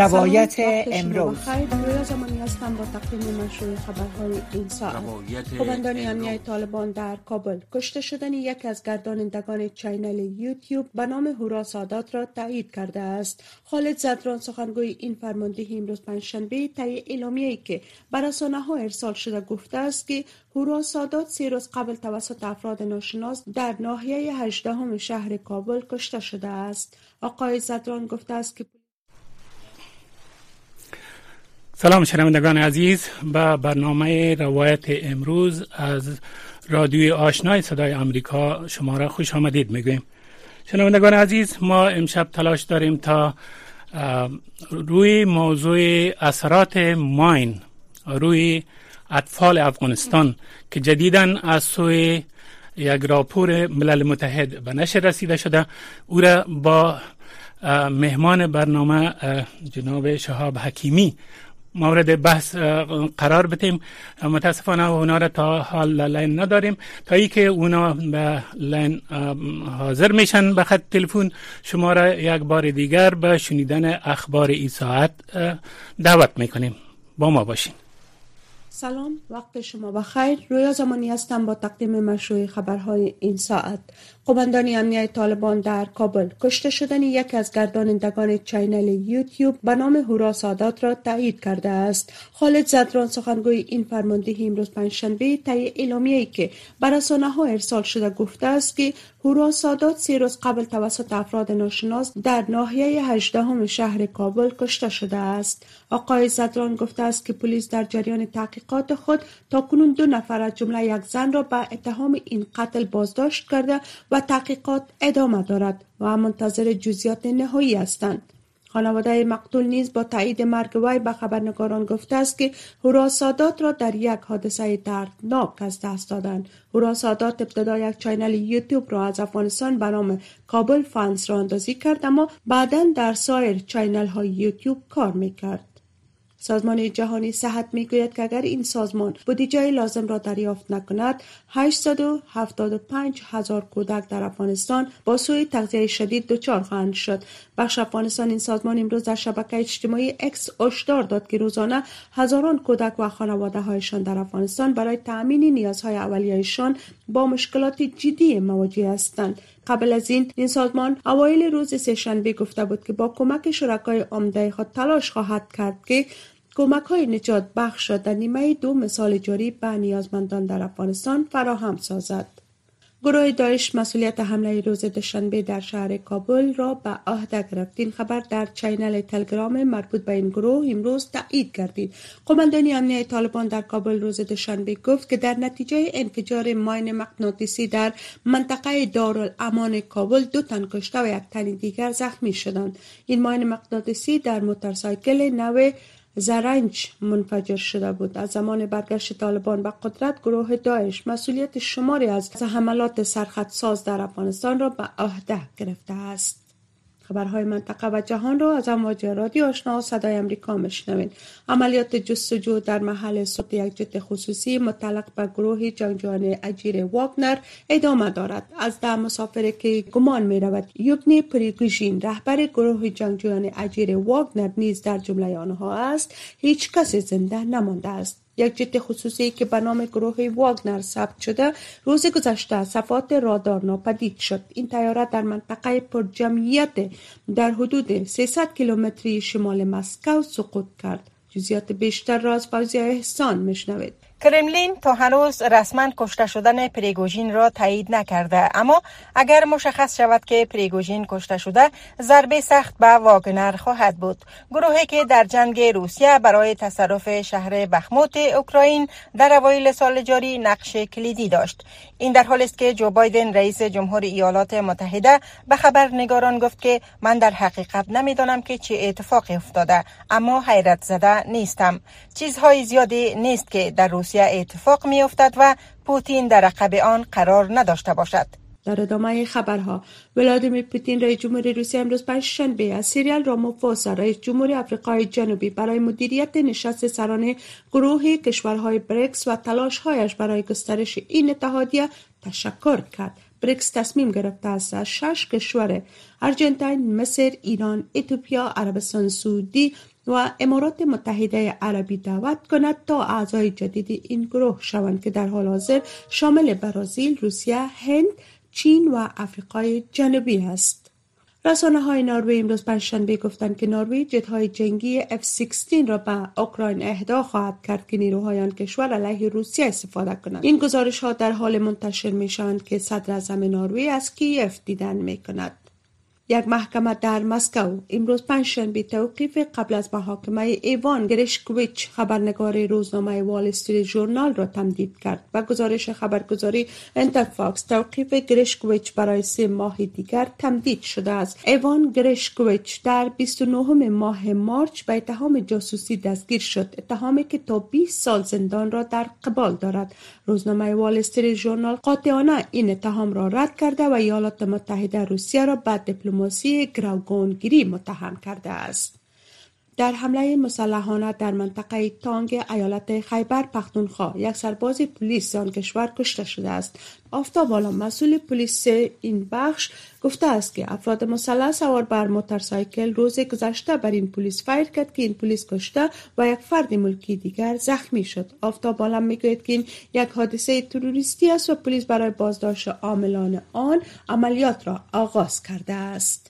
روایت امروز. رویا زمانی هستم با تقدیم مشروح خبرهای این ساعت قماندان امنیه طالبان در کابل. کشته شدن یکی از گردانندگان چینل یوتیوب به نام هورا سادات را تایید کرده است. خالد زدران سخنگوی این فرماندهی امروز پنجشنبه طی اعلامیه‌ای که بر رسانه ها ارسال شده گفته است که هورا سادات سه روز قبل توسط افراد ناشناس در ناحیه هجدهم شهر کابل کشته شده است. آقای زدران گفته است که سلام شنوندگان عزیز. به برنامه روایت امروز از رادیوی آشنای صدای آمریکا شما را خوش آمدید می‌گویم شنوندگان عزیز ما امشب تلاش داریم تا روی موضوع اثرات ماین روی اطفال افغانستان که جدیدا از سوی یک راپور ملل متحد به نشر رسیده شده او را با مهمان برنامه جناب شهاب حکیمی مورد بحث قرار بدیم متاسفانه اونا را تا حال لین نداریم. تا ای که اونا به لین حاضر میشن به خط تلفن شما را یک بار دیگر به شنیدن اخبار ای ساعت دعوت می‌کنیم. با ما باشین. سلام وقت شما بخیر. رویا زمانی هستم با تقدیم مشروع خبرهای این ساعت. قماندان امنیه طالبان در کابل کشته شدن یکی از گردانندگان چینل یوتیوب به نام هورا سادات را تایید کرده است. خالد زدران سخنگوی این فرماندهی امروز پنجشنبه طی اعلامیه‌ای که بر رسانه ها ارسال شده گفته است که هورا سادات سه روز قبل توسط افراد ناشناس در ناحیه هجدهم شهر کابل کشته شده است. آقای زدران گفته است که پلیس در جریان تحقیقات خود تا کنون دو نفر از جمله یک زن را به اتهام این قتل بازداشت کرده و تحقیقات ادامه دارد و منتظر جزئیات نهایی هستند. خانواده مقتول نیز با تایید مرگ وی به خبرنگاران گفته است که هورا سادات را در یک حادثه دردناک از دست دادند. هورا سادات ابتدا یک چینل یوتیوب را از افغانستان به نام کابل فانس راه اندازی کرد اما بعدا در سایر چینل های یوتیوب کار می‌کرد. سازمان جهانی صحت می‌گوید که اگر این سازمان بودجه لازم را دریافت نکند 875 هزار کودک در افغانستان با سوی تغذیه شدید دچار خواهند شد. بخش افغانستان این سازمان امروز در شبکه اجتماعی اکس هشدار داد که روزانه هزاران کودک و خانواده هایشان در افغانستان برای تأمین نیازهای اولیهشان با مشکلات جدی مواجه هستند. قبل از این این سازمان اوایل روز سهشنبه گفته بود که با کمک شرکای عمده خود تلاش خواهد کرد که کمک های نجات بخش را در نیمه دو مثال جاری به نیازمندان در افغانستان فراهم سازد. گروه داعش مسئولیت حمله روز دوشنبه در شهر کابل را به عهده گرفت این خبر در چینل تلگرام مربوط به این گروه امروز تایید گردید قماندانی امنیه طالبان در کابل روز دوشنبه گفت که در نتیجه انفجار ماین مغناطیسی در منطقه دارالامان کابل دو تن کشته و یک تن دیگر زخمی شدند. این ماین مغناطیسی در موتورسایکل نو زرنج منفجر شده بود. از زمان برگشت طالبان به قدرت گروه داعش مسئولیت شماری از حملات ساز در افغانستان را به عهده گرفته است. خبرهای منطقه و جهان را از امواج رادیو آشنا و صدای امریکا مشنوین عملیات جستجو در محل سقوط یک جت خصوصی متعلق به گروه جنگجویان اجیر واگنر ادامه دارد. از ده مسافر که گمان می رود یوگنی پریگوژین رهبر گروه جنگجویان اجیر واگنر نیز در جمله آنها است. هیچ کس زنده نمانده است. یک جت خصوصی که به نام گروه واگنر ثبت شده روز گذشته صفات رادار ناپدید شد. این تیاره در منطقه پرجمعیت در حدود 300 کیلومتری شمال مسکو سقوط کرد. جزیات بیشتر را از فوزی احسان مشنوید کرملین تا هنوز رسما کشته شدن پریگوژین را تایید نکرده. اما اگر مشخص شود که پریگوژین کشته شده ضربه سخت به واگنر خواهد بود. گروهی که در جنگ روسیه برای تصرف شهر بخموت اوکراین در اوایل سال جاری نقش کلیدی داشت. این در حالی است که جو بایدن رئیس جمهور ایالات متحده به خبرنگاران گفت که من در حقیقت نمی‌دانم که چه اتفاقی افتاده اما حیرت زده نیستم. چیزهای زیادی نیست که در روسیه روسیه اتفاق می افتد و پوتین در عقب آن قرار نداشته باشد. در ادامه خبرها ولادیمیر پوتین رئیس جمهور روسیه امروز پنجشنبه از سیریال راموفوسا رئیس جمهور آفریقای جنوبی برای مدیریت نشست سران گروه کشورهای بریکس و تلاشهایش برای گسترش این اتحادیه تشکر کرد بریکس تصمیم گرفته است از شش کشور ارژنتین، مصر، ایران، اتوپیا، عربستان سعودی، و امارات متحده عربی دعوت کند تا اعضای جدید این گروه شوند که در حال حاضر شامل برازیل، روسیه، هند، چین و افریقای جنوبی است. رسانه های نروژ امروز پنجشنبه گفتند که نروژ های جنگی F-16 را به اوکراین اهدا خواهد کرد که نیروهای آن کشور علیه روسیه استفاده کنند این گزارش ها در حال منتشر می شوند که صدر اعظم نروژ از کیف دیدن می کند یک محکمه در مسکو امروز پنجشنبه توقیف قبل از محاکمه ایوان گرشکویچ خبرنگار روزنامه وال استریت ژورنال را تمدید کرد به گزارش خبرگزاری انترفاکس توقیف گرشکویچ برای سه ماه دیگر تمدید شده است. ایوان گرشکویچ در 29 ماه مارچ به اتهام جاسوسی دستگیر شد اتهامی که تا 20 سال زندان را در قبال دارد. روزنامه وال استریت ژورنال قاطعانه این اتهام را رد کرده و ایالات متحده روسیه را به دیپلماسی گروگانگیری متهم کرده است. در حمله مسلحانه در منطقه تانک ایالت خیبر پختونخوا یک سرباز پلیس آن کشور کشته شده است. آفتاب مسئول پلیس این بخش گفته است که افراد مسلح سوار بر موتورسایکل روز گذشته بر این پلیس فایر کرد که این پلیس کشته و یک فرد ملکی دیگر زخمی شد. آفتاب عالم می‌گوید که این یک حادثه تروریستی است و پلیس برای بازداشت عاملان آن عملیات را آغاز کرده است.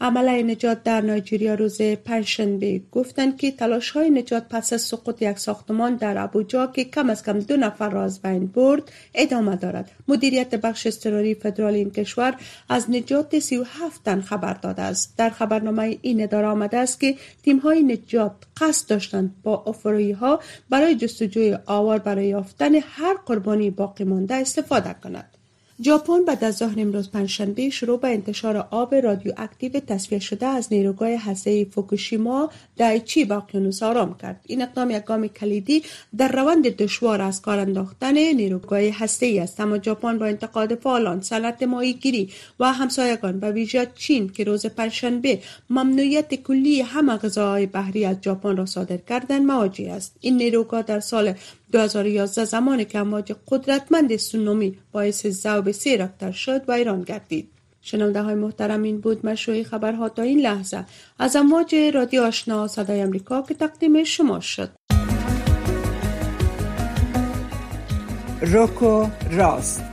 عمله نجات در نایجریا روز پنجشنبه گفتند که تلاش های نجات پس از سقوط یک ساختمان در ابوجا که کم از کم دو نفر را از بین برد ادامه دارد. مدیریت بخش اضطراری فدرال این کشور از نجات 37 تن خبر داده است. در خبرنامه این اداره آمده است که تیم های نجات قصد داشتند با افرویی ها برای جستجوی آوار برای یافتن هر قربانی باقی مانده استفاده کند. ژاپن بعد از ظهر امروز پنجشنبه شروع به انتشار آب رادیواکتیو تصفیه شده از نیروگاه هسته‌ای فوکوشیما دایچی به اقیانوس آرام کرد. این اقدام یک گام کلیدی در روند دشوار از کار انداختن نیروگاه هسته‌ای است. اما ژاپن با انتقاد فعالان صنعت ماهیگیری و همسایگان به ویژه چین که روز پنجشنبه ممنوعیت کلی همه غذاهای بحری از ژاپن را صادر کردن مواجه است. این نیروگاه در سال 2011 زمانی که امواج قدرتمند سونومی باعث ذوب راکتر شد و ایران گردید. شنونده های محترم این بود مشروعی خبرها تا این لحظه. از امواج رادیو آشنا صدای امریکا که تقدیم شما شد. روکو راست.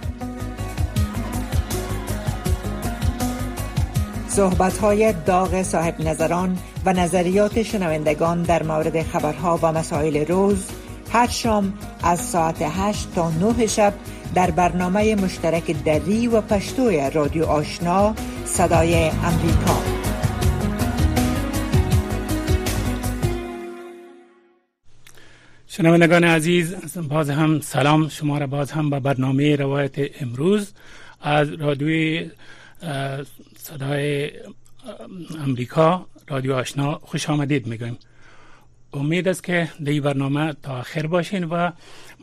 صحبت های داغ صاحب نظران و نظریات شنوندگان در مورد خبرها و مسائل روز هر شام از ساعت 8 تا 9 شب در برنامه مشترک دری و پشتوی رادیو آشنا صدای امریکا. شنوندگان عزیز باز هم سلام. شما را باز هم به برنامه روایت امروز از رادیوی صدای امریکا رادیو آشنا خوش آمدید می‌گویم. امید است که در این برنامه تا آخر باشین و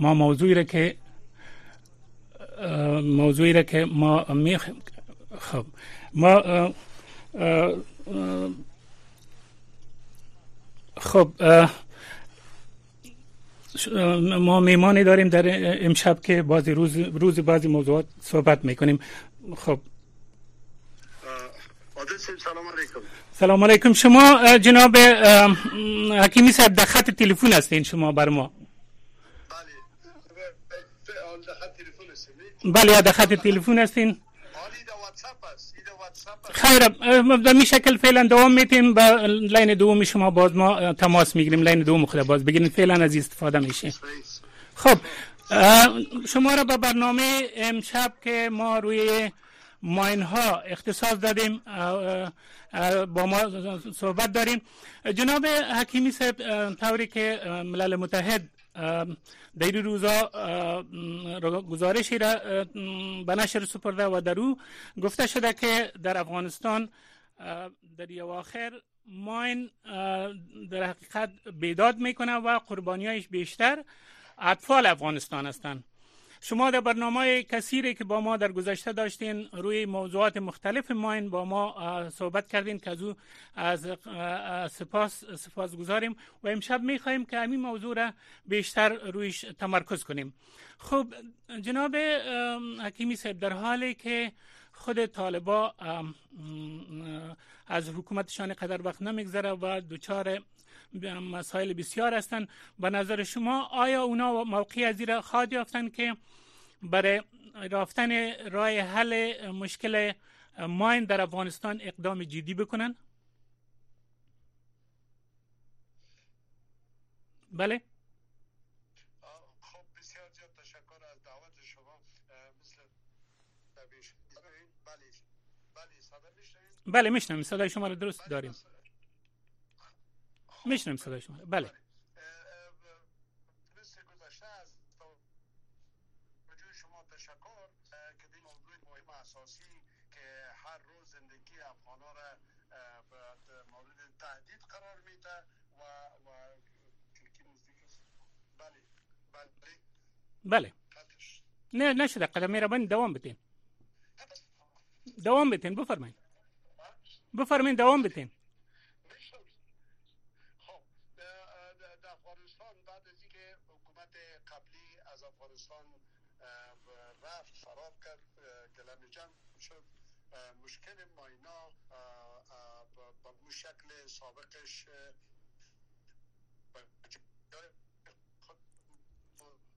ما موضوعی را که موضوعی را که ما می خب ما خب ما میمانی داریم در امشب که بعضی روز روز بعضی موضوعات صحبت می‌کنیم. خب سلام علیکم. سلام علیکم. شما جناب حکیمی صاحب در خط تلفن هستین شما بر ما. بله. در خط تلفن هستین. خیر به می شکل فعلا دوام میتیم به لین دوم شما باز ما تماس می‌گیریم. لین دوم خود باز بگیریم. فعلا از استفاده میشه. خب شما را به برنامه امشب که ما روی ماین ها اختصاص دادیم با ما صحبت داریم. جناب حکیمی صاحب طوری که ملل متحد در روزا گزارشی را به نشر سپرده و در گفته شده که در افغانستان در آخر ماین در حقیقت بیداد می‌کنه و قربانیایش بیشتر اطفال افغانستان هستند. شما در برنامه کثیری که با ما در گذشته داشتین روی موضوعات مختلف ماین با ما صحبت کردین که از او از سپاس سپاس گذاریم و امشب می‌خواهیم که همین موضوع را بیشتر رویش تمرکز کنیم. خب جناب حکیمی صاحب در حالی که خود طالبا از حکومتشان قدر وقت نمیگذره و دچار مسائل بسیار هستند. به نظر شما آیا اونا موقعی از را خواهد یافتن که برای رفتن راه حل مشکل ماین در افغانستان اقدام جدی بکنن بله. خب بسیار زیاد تشکر از دعوت شما مثل بله بله صدا بله میشنم صدای شما رو درست بله، داریم. میشنم صدای شما. بله. مهم اساسی که هر روز زندگی را مورد تهدید قرار میده و و بله. بله. بله. نه نشده. قدم میرا دوام بتین دوام بتین بفرمایید. بفرمایید دوام بتین بعد از اینکه حکومت قبلی از افغانستان رفت فرار کرد جمع شد مشکل ماینا به شکل سابقش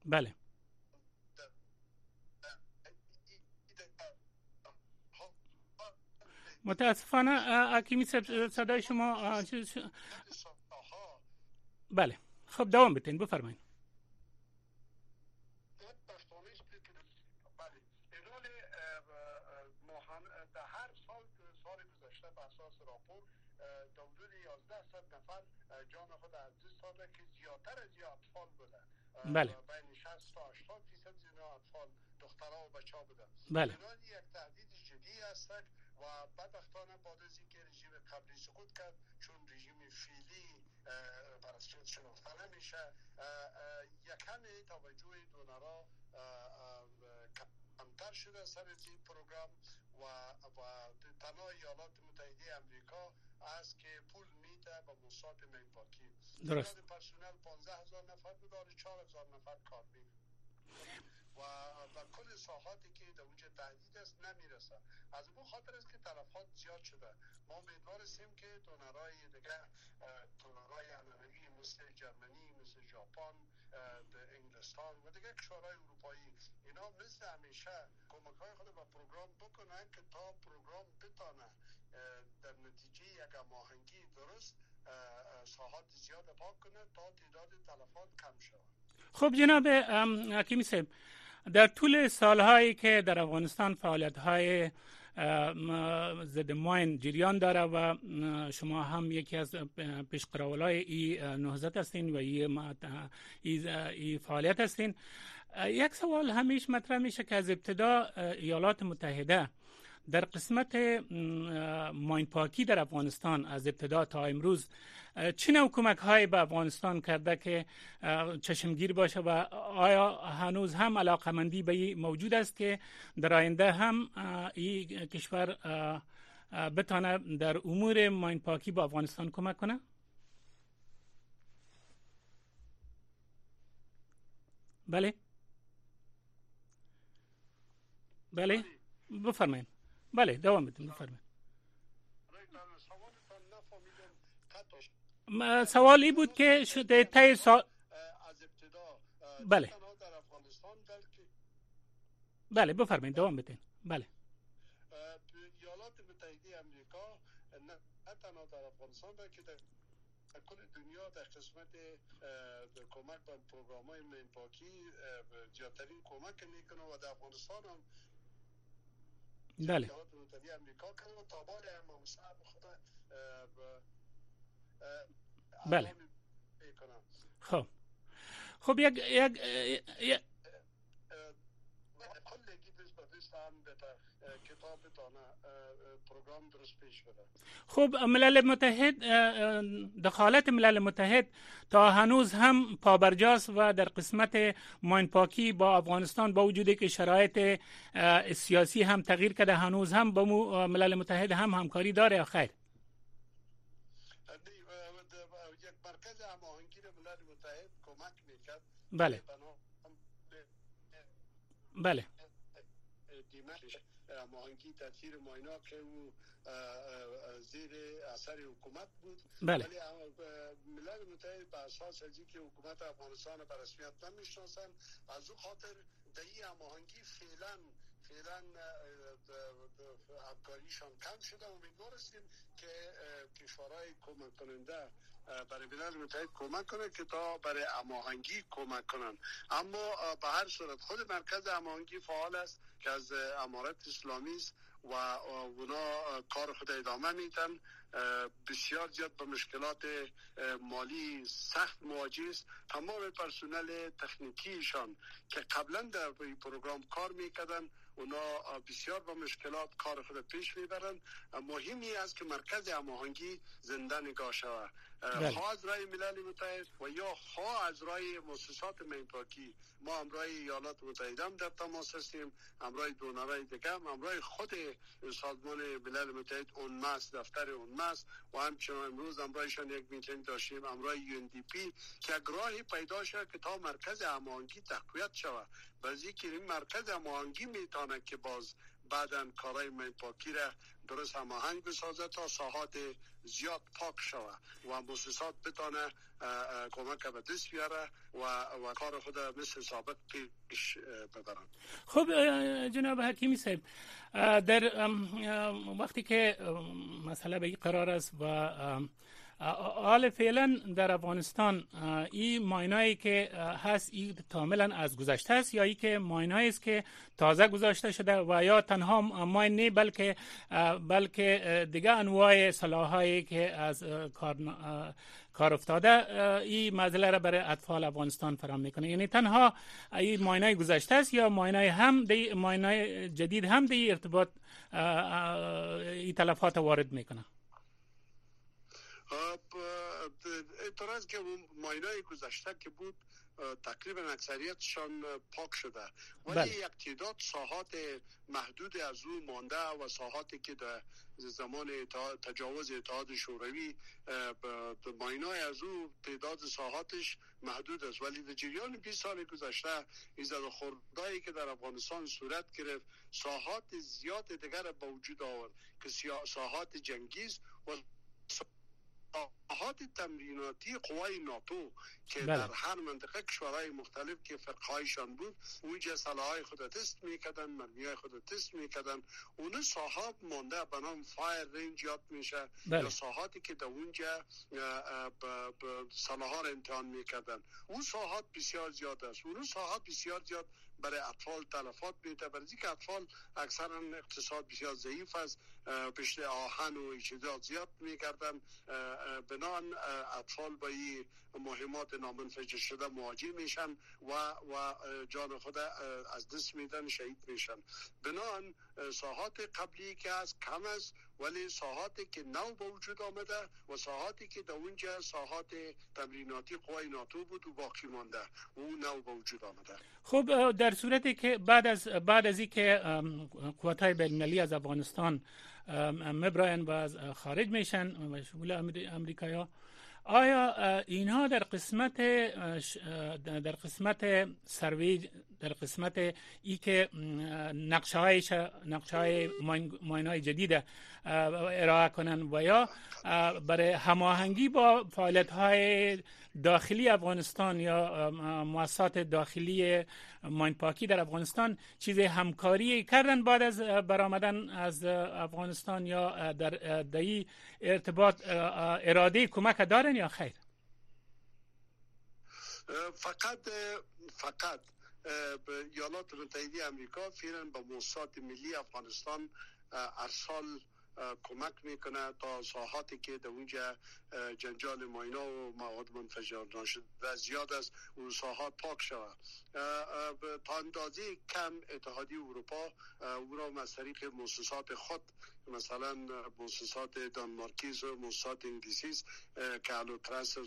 بله. متاسفانه اکیمی صدای شما بله. خب دوام بتین بفرمایید در هر سال سال گذشته به اساس راپور حدود 11 نفر جان خود از دست داده که زیادتر از اطفال بوده. بله. بین 60 تا 80 فیصد از اطفال دخترها و بچه ها بودن بله یک تهدید جدی است و بدبختانه بعد از اینکه رژیم قبلی سقوط کرد چون رژیم فیلی براساس شناخته نمیشه یکم توجه دونرا کمتر شده سر این پروگرام و, و تنها ایالات متحده امریکا است که پول میده به موساد میپاکی درست. پرسونل 15 هزار نفر بداره 4 هزار نفر کار می‌کنه و و کل ساحاتی که در اونجا تهدید است نمی‌رسه. از اون خاطر است که تلفات زیاد شده. ما امیدوار هستیم که دونرای دیگه دونرای علمانی مثل جرمنی مثل ژاپن انگلستان و دیگه کشورهای اروپایی اینا مثل همیشه کمک های خود به پروگرام بکنن که تا پروگرام بتانه در نتیجه یک ماهنگی درست ساحات زیاد پاک کنه تا تعداد تلفات کم شود. خب جناب حکیمی صاحب در طول سالهایی که در افغانستان فعالیت های ضد ماین جریان داره و شما هم یکی از پیشقراولای ای نهضت هستین و ای, ای فعالیت هستین. یک سوال همیش مطرح میشه که از ابتدا ایالات متحده در قسمت ماین پاکی در افغانستان از ابتدا تا امروز چه نوع کمک های به افغانستان کرده که چشمگیر باشه و آیا هنوز هم علاقمندی به موجود است که در آینده هم این کشور بتانه در امور ماین پاکی با افغانستان کمک کنه؟ بله. بله. بفرمایید. بله دوام بدیم بفرمایید. سوالی بود که شده تای سال بله. بله بفرمایید دوام بدین. بله. ایالات متحده امریکا نه تنها در افغانستان بلکه در کل دنیا در قسمت کمک به پروگرام های منپاکی زیادترین کمک می‌کنه و در افغانستان هم بله امریکا و خدا بله خب خب یک یک خب ملل متحد دخالت ملل متحد تا هنوز هم پابرجاست و در قسمت ماین پاکی با افغانستان با وجودی که شرایط سیاسی هم تغییر کرده هنوز هم با ملل متحد هم همکاری داره. خیر یک مرکز هماهنگی ملل متحد کمک می‌کرد. بله. بله. نقش ماهنگی تطهیر ماینا که او زیر اثر حکومت بود بله. ولی ملل متحد به اساس از که حکومت افغانستان به رسمیت نمی‌شناسن از او خاطر دهی ماهنگی فعلا فعلا همکاریشان کم شده. امیدوار هستیم که کشورهای کمک کننده برای ملل متحد کمک کنه که تا برای اماهنگی کمک کنن. اما به هر صورت خود مرکز اماهنگی فعال است که از امارت اسلامی است و اونا کار خود ادامه میتن بسیار زیاد به مشکلات مالی سخت مواجه است. تمام پرسنل تکنیکیشان که قبلا در پروگرام کار می‌کردن اونا بسیار با مشکلات کار خود پیش می‌برن مهمی است که مرکز هماهنگی زنده نگاه شود. بله. خواه از رای ملل متحد و یا خواه از رای مؤسسات مینپاکی ما همراه ایالات متحده هم در تماس هستیم. همراه دونرهای دیگه هم همراه خود سازمان ملل متحد اون ماست دفتر اون ماست و همچنان امروز همراهشان یک میتینگ داشتیم. همراه یو پی که یک راهی پیدا شد که تا مرکز هماهنگی تقویت شود. بعضی که این مرکز هماهنگی می‌تونه که باز بعدا کارای پاکی را درست هماهنگ بسازه تا ساحات زیاد پاک شود و مؤسسات بتانه کمک به دست بیاره و, و کار خود مثل سابق پیش ببرن خب جناب حکیمی صاحب در وقتی که مسئله به قرار است و حال فعلا در افغانستان این ماینایی که هست این کاملا از گذشته است یا ای که ماینایی است که تازه گذاشته شده و یا تنها ماین نه بلکه بلکه دیگه انواع سلاحایی که از کار کار افتاده این مزله را برای اطفال افغانستان فراهم می‌کنه. یعنی تنها این ماینای گذشته است یا ماینای هم دی ماینای جدید هم دی ارتباط این تلفات وارد می‌کنه. اعتراض که ماینای گذشته که بود تقریبا اکثریتشان پاک شده ولی بله. یک تعداد ساحات محدود از او مانده و ساحاتی که در زمان تجاوز اتحاد شوروی ماینای از او تعداد ساحاتش محدود است ولی در جریان 20 سال گذشته این زد خوردایی که در افغانستان صورت گرفت ساحات زیاد دیگر به وجود آورد که ساحات جنگیز و ساحات تمریناتی قوای ناتو که بله. در هر منطقه کشورهای مختلف که فرقهایشان بود اونجا سلاحهای خود تست می‌کردن مرمیای خود تست می‌کردن اون ساحات مانده به نام فایر رنج یاد میشه بله. یا ساحاتی که در اونجا سلاح را امتحان می‌کردن اون ساحات بسیار زیاد است اون ساحات بسیار زیاد برای اطفال تلفات میده برای که اطفال اکثرا اقتصاد بسیار ضعیف است پشت آهن و چیزا زیاد می‌کردن. بنان اطفال با این مهمات نامنفجر شده مواجه میشن و و جان خود از دست میدن شهید میشن. بنان ساحات قبلی که از کم است. ولی ساحاتی که نو به وجود آمده و ساحاتی که در اونجا ساحات تمریناتی قوای ناتو بود و باقی مانده. و اون نو به وجود آمده. خب در صورتی که بعد از بعد از اینکه قوات های بین از افغانستان مبراین و از خارج میشن و شمول امریکا آیا اینها در قسمت در قسمت سروی در قسمت ای که نقشه های نقشه های ماین های جدید ارائه کنن و یا برای هماهنگی با فعالیت های داخلی افغانستان یا مؤسسات داخلی ماین پاکی در افغانستان چیز همکاری کردن بعد از برآمدن از افغانستان یا در دایی ارتباط اراده کمک دارن یا خیر؟ فقط فقط ایالات متحده امریکا فعلا با موسسات ملی افغانستان ارسال کمک می‌کنه تا ساحاتی که در اونجا جنجال ماینا و مواد منفجر نشده زیاد است اون ساحات پاک شود. تا اندازه کم اتحادی اروپا او را از طریق خود مثلا مؤسسات دانمارکیز و مؤسسات انگلیسی که الوترس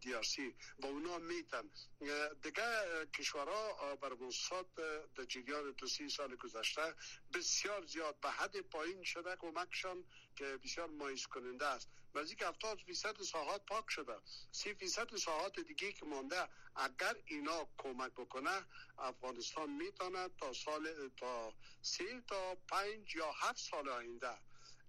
دیارسی با اونا میتن دیگه کشورها بر موسسات در جریان دو سی سال گذشته بسیار زیاد به حد پایین شده کمکشان که بسیار مایز کننده است نزدیک 70 فیصد ساحات پاک شده 30 فیصد ساحات دیگه که مانده اگر اینا کمک بکنه افغانستان می‌تونه تا سال تا سه تا پنج یا هفت سال آینده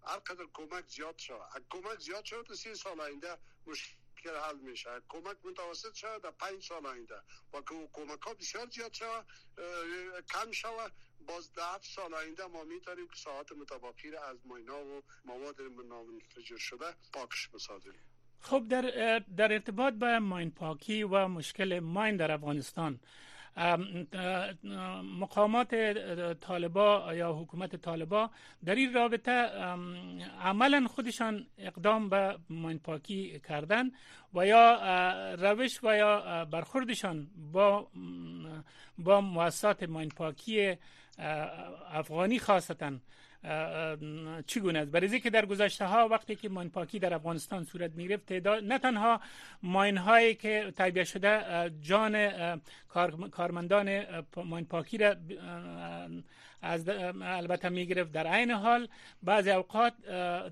هر قدر کمک زیاد شد کمک زیاد شد سی سال آینده مشکل حل میشه. کمک متوسط شد در پنج سال آینده. و کمک ها بسیار زیاد شد کم شود باز در هفت سال آینده ما می‌تونیم که ساعت متباقی از ماینا و مواد نامنفجر شده پاکش بسازیم. خب در در ارتباط با ماین پاکی و مشکل ماین در افغانستان مقامات طالبا یا حکومت طالبا در این رابطه عملا خودشان اقدام به پاکی کردن و یا روش و یا برخوردشان با با مؤسسات پاکی افغانی خاصتا. چگونه است؟ برای که در گذشته ها وقتی که ماین پاکی در افغانستان صورت می گرفت نه تنها ماین هایی که تایید شده جان کارمندان ماین پاکی را از البته می گرفت در عین حال. بعضی اوقات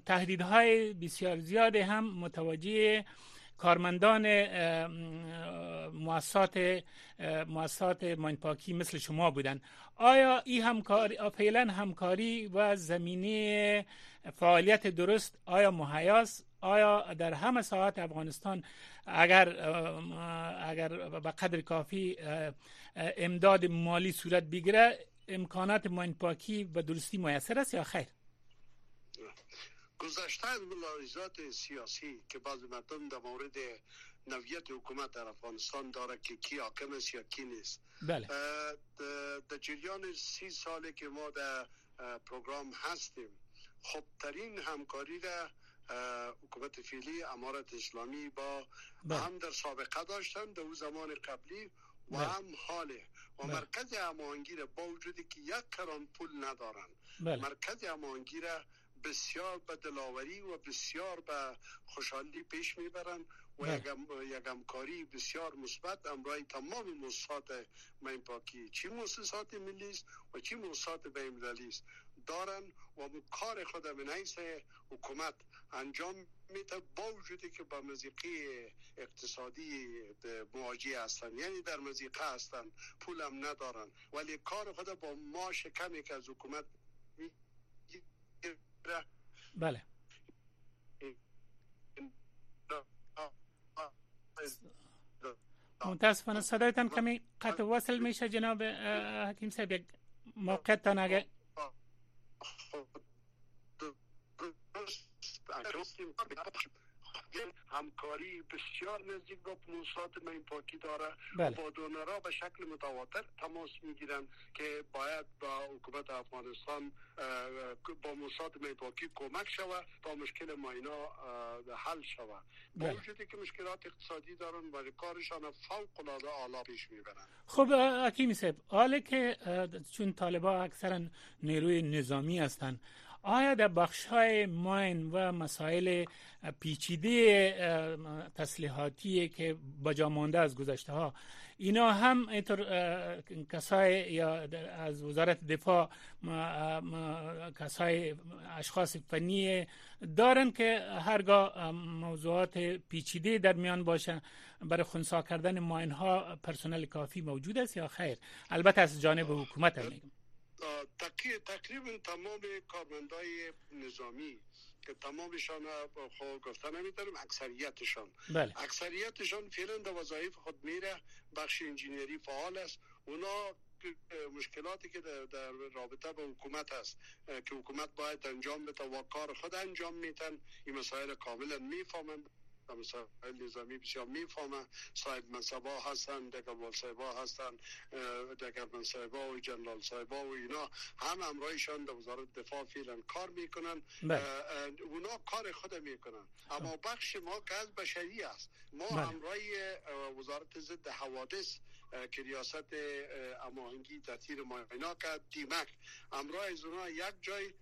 تهدیدهای بسیار زیاد هم متوجه کارمندان مؤسسات مؤسسات ماینپاکی مثل شما بودن. آیا این همکاری فعلا همکاری و زمینه فعالیت درست آیا مهیاست آیا در همه ساعت افغانستان اگر اگر به قدر کافی امداد مالی صورت بگیره امکانات ماینپاکی به درستی میسر است یا خیر؟ گذشته از ملاحظات سیاسی که بعض مردم در مورد نویت حکومت در افغانستان داره که کی حاکم است یا کی نیست بله. در جریان سی ساله که ما در پروگرام هستیم خب ترین همکاری را حکومت فعلی امارت اسلامی با بله. هم در سابقه داشتن در اون زمان قبلی و بله. هم حاله و بله. مرکز امانگیر با وجودی که یک کران پول ندارن بله. مرکز امانگیر بسیار به دلاوری و بسیار به خوشحالی پیش می‌برن و یک همکاری بسیار مثبت امرای تمام مؤسسات من پاکی. چی مؤسسات ملی است و چی مؤسسات بین است؟ دارن و کار خود من حیث حکومت انجام میده با وجودی که با مزیقی اقتصادی مواجه هستن. یعنی در مزیقه هستن پولم ندارن. ولی کار خود با ما کمی که از حکومت بله متاسفانه صدایتان کمی قطع وصل میشه جناب حکیم صاحب یک موقع اگه همکاری بسیار نزدیک با موسسات من پاکی داره بله. با دونرها به شکل متواتر تماس می‌گیرن که باید با حکومت افغانستان با موسسات من پاکی کمک شود تا مشکل ماینا حل شود با بله. وجودی که مشکلات اقتصادی دارن و کارشان فوق العاده اعلی پیش می‌برن خب حکیم صاحب حالا که چون طالبا اکثرا نیروی نظامی هستند آیا در بخش های ماین و مسائل پیچیده تسلیحاتی که بجا مانده از گذشته ها اینا هم اینطور کسای یا از وزارت دفاع کسای اشخاص فنی دارن که هرگاه موضوعات پیچیده در میان باشه برای خونسا کردن ماین ها پرسنل کافی موجود است یا خیر؟ البته از جانب حکومت هم میگم. تقریبا تمام کارمندای نظامی که تمامشان خود گفته نمی‌تونم اکثریتشان. بله. اکثریتشان فعلا در وظایف خود میره بخش انجینری فعال است. اونا مشکلاتی که در, رابطه با حکومت است که حکومت باید انجام بده و کار خود انجام میتن این مسائل کاملا می‌فهمن مسائل نظامی بسیار می‌فهمه. صاحب منصبا هستن دکبال صاحبا هستن دکبال منصبا و جنرال صاحبا و اینا. هم امرایشان در وزارت دفاع فعلا کار می‌کنن بله. اونا کار خود می‌کنن. اما بخش ما که از بشری است. ما بله. امرای وزارت ضد حوادث که ریاست اماهنگی تطهیر ماینا که دیمک. امرای از اونا یک جای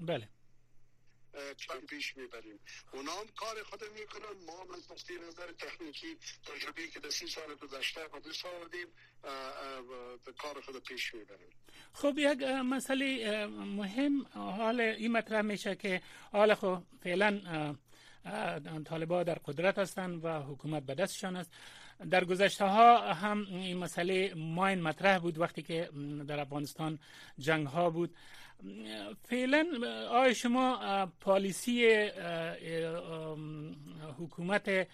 بله. پیش می‌بریم. اونا هم کار خود می‌کنن. ما هم از نقطه نظر تکنیکی تجربه که در سی سال گذشته و دو آوردیم کار خود پیش می‌بریم. خب یک مسئله مهم حال این مطرح میشه که حال خب فعلا طالبا در قدرت هستند و حکومت به دستشان است. در گذشته ها هم این مسئله ماین مطرح بود وقتی که در افغانستان جنگ ها بود. فعلا آیا شما پالیسی حکومت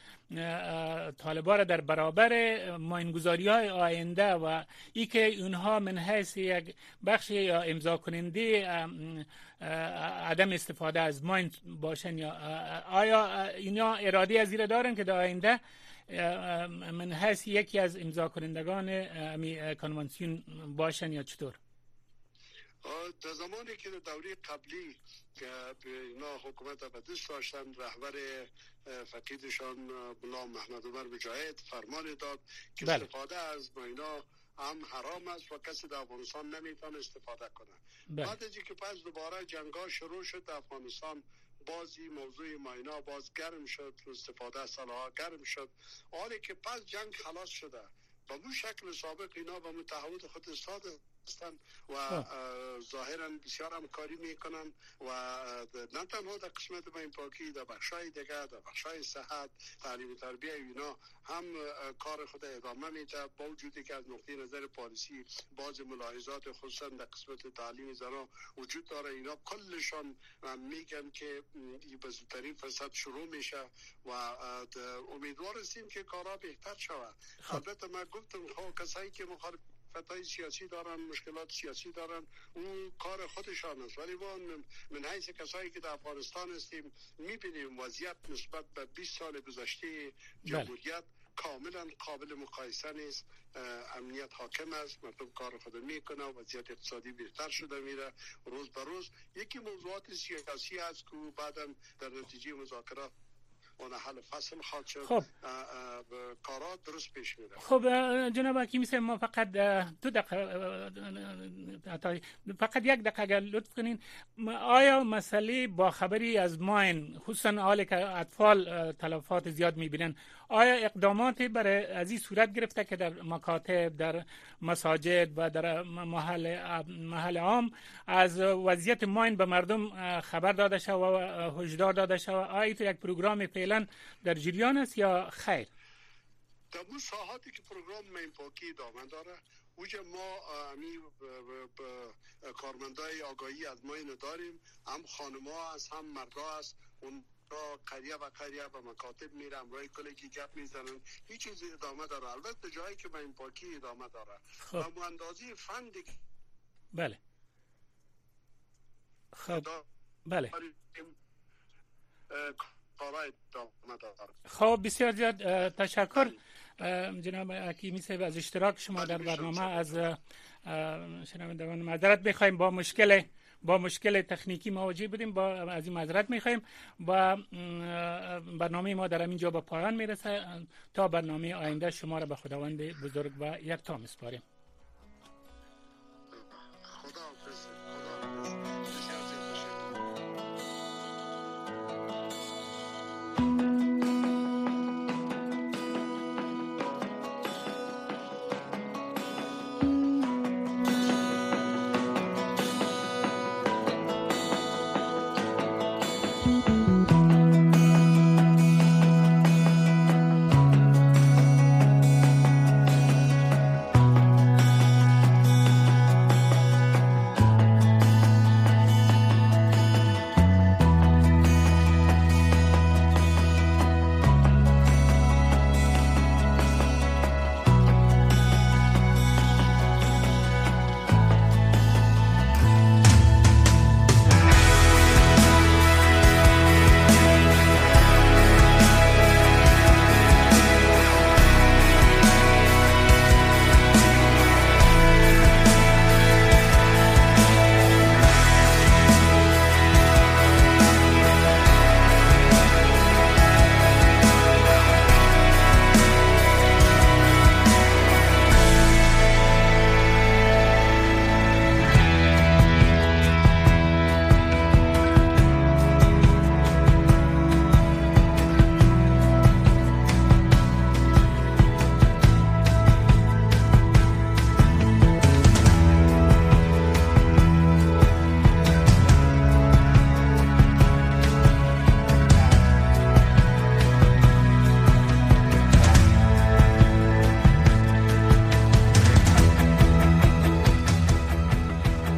طالبا را در برابر ماینگذاری های آینده و ای که اونها من حیث یک بخش یا امضا کننده عدم استفاده از ماین باشن یا آیا اینا اراده از دارن که در آینده من حیث یکی از امضا کنندگان کنوانسیون باشن یا چطور؟ در زمانی که دوره قبلی که اینا حکومت به دست داشتن رهبر فقیدشان بلا محمد عمر مجاهد فرمان داد که بله. استفاده از اینا هم حرام است و کسی در افغانستان نمی‌تونه استفاده کنه بله. بعد از که پس دوباره جنگا شروع شد در افغانستان بازی موضوع ماینا باز گرم شد استفاده از گرم شد حالی که پس جنگ خلاص شده با اون شکل سابق اینا با متحود خود استاد و ظاهرا بسیار هم کاری می‌کنن و نه تنها در قسمت با این پاکی در بخشای دیگه در بخشای صحت تعلیم تربیه اینا هم کار خود ادامه میده با وجودی که از نقطه نظر پالیسی باز ملاحظات خصوصا در قسمت تعلیم زنان وجود داره. اینا کلشان میگن که به زودترین فرصت شروع میشه و امیدوار هستیم که کارا بهتر شود. خب. البته من گفتم خب کسایی که مخالف فتای سیاسی دارن مشکلات سیاسی دارن. اون کار خودشان است. ولی ما من حیث کسایی که در افغانستان هستیم می‌بینیم وضعیت نسبت به 20 سال گذشته جمهوریت کاملا قابل مقایسه نیست. امنیت حاکم است. مردم کار خود می‌کنه وضعیت اقتصادی بهتر شده میره. روز به روز یکی موضوعات سیاسی است که بعدا در نتیجه مذاکرات حل فصل خواهد شد خب. کارا درست پیش میره. خب جناب حکیمی ما فقط دو دقیقه فقط یک دقیقه اگر لطف کنین. آیا مسئله با خبری از ماین خصوصا حالی که اطفال تلفات زیاد می‌بینن؟ آیا اقداماتی برای از این صورت گرفته که در مکاتب در مساجد و در محل محل عام از وضعیت ماین به مردم خبر داده شد و هشدار داده شد آیا تو یک پروگرام فعلا در جریان است یا خیر؟ در اون ساحاتی که پروگرام مین پاکی ادامه داره اوجه ما امی کارمندای آگاهی از ماین داریم. هم خانما هست هم مردا هست. اون را قریه و قریه به مکاتب میرم روی کلگی گپ می‌زنن هیچ چیزی ادامه داره. البته جایی که این پاکی ادامه داره. خب. و اندازی فند بله. خب. بله. خب بسیار زیاد تشکر. جناب حکیمی صاحب از اشتراک شما در برنامه از شنوندگان معذرت بخوایم با مشکل با مشکل تکنیکی مواجه بودیم با از این معذرت می‌خوایم. با برنامه ما در اینجا به پایان می‌رسه. تا برنامه آینده شما را به خداوند بزرگ و یک تا میسپاریم.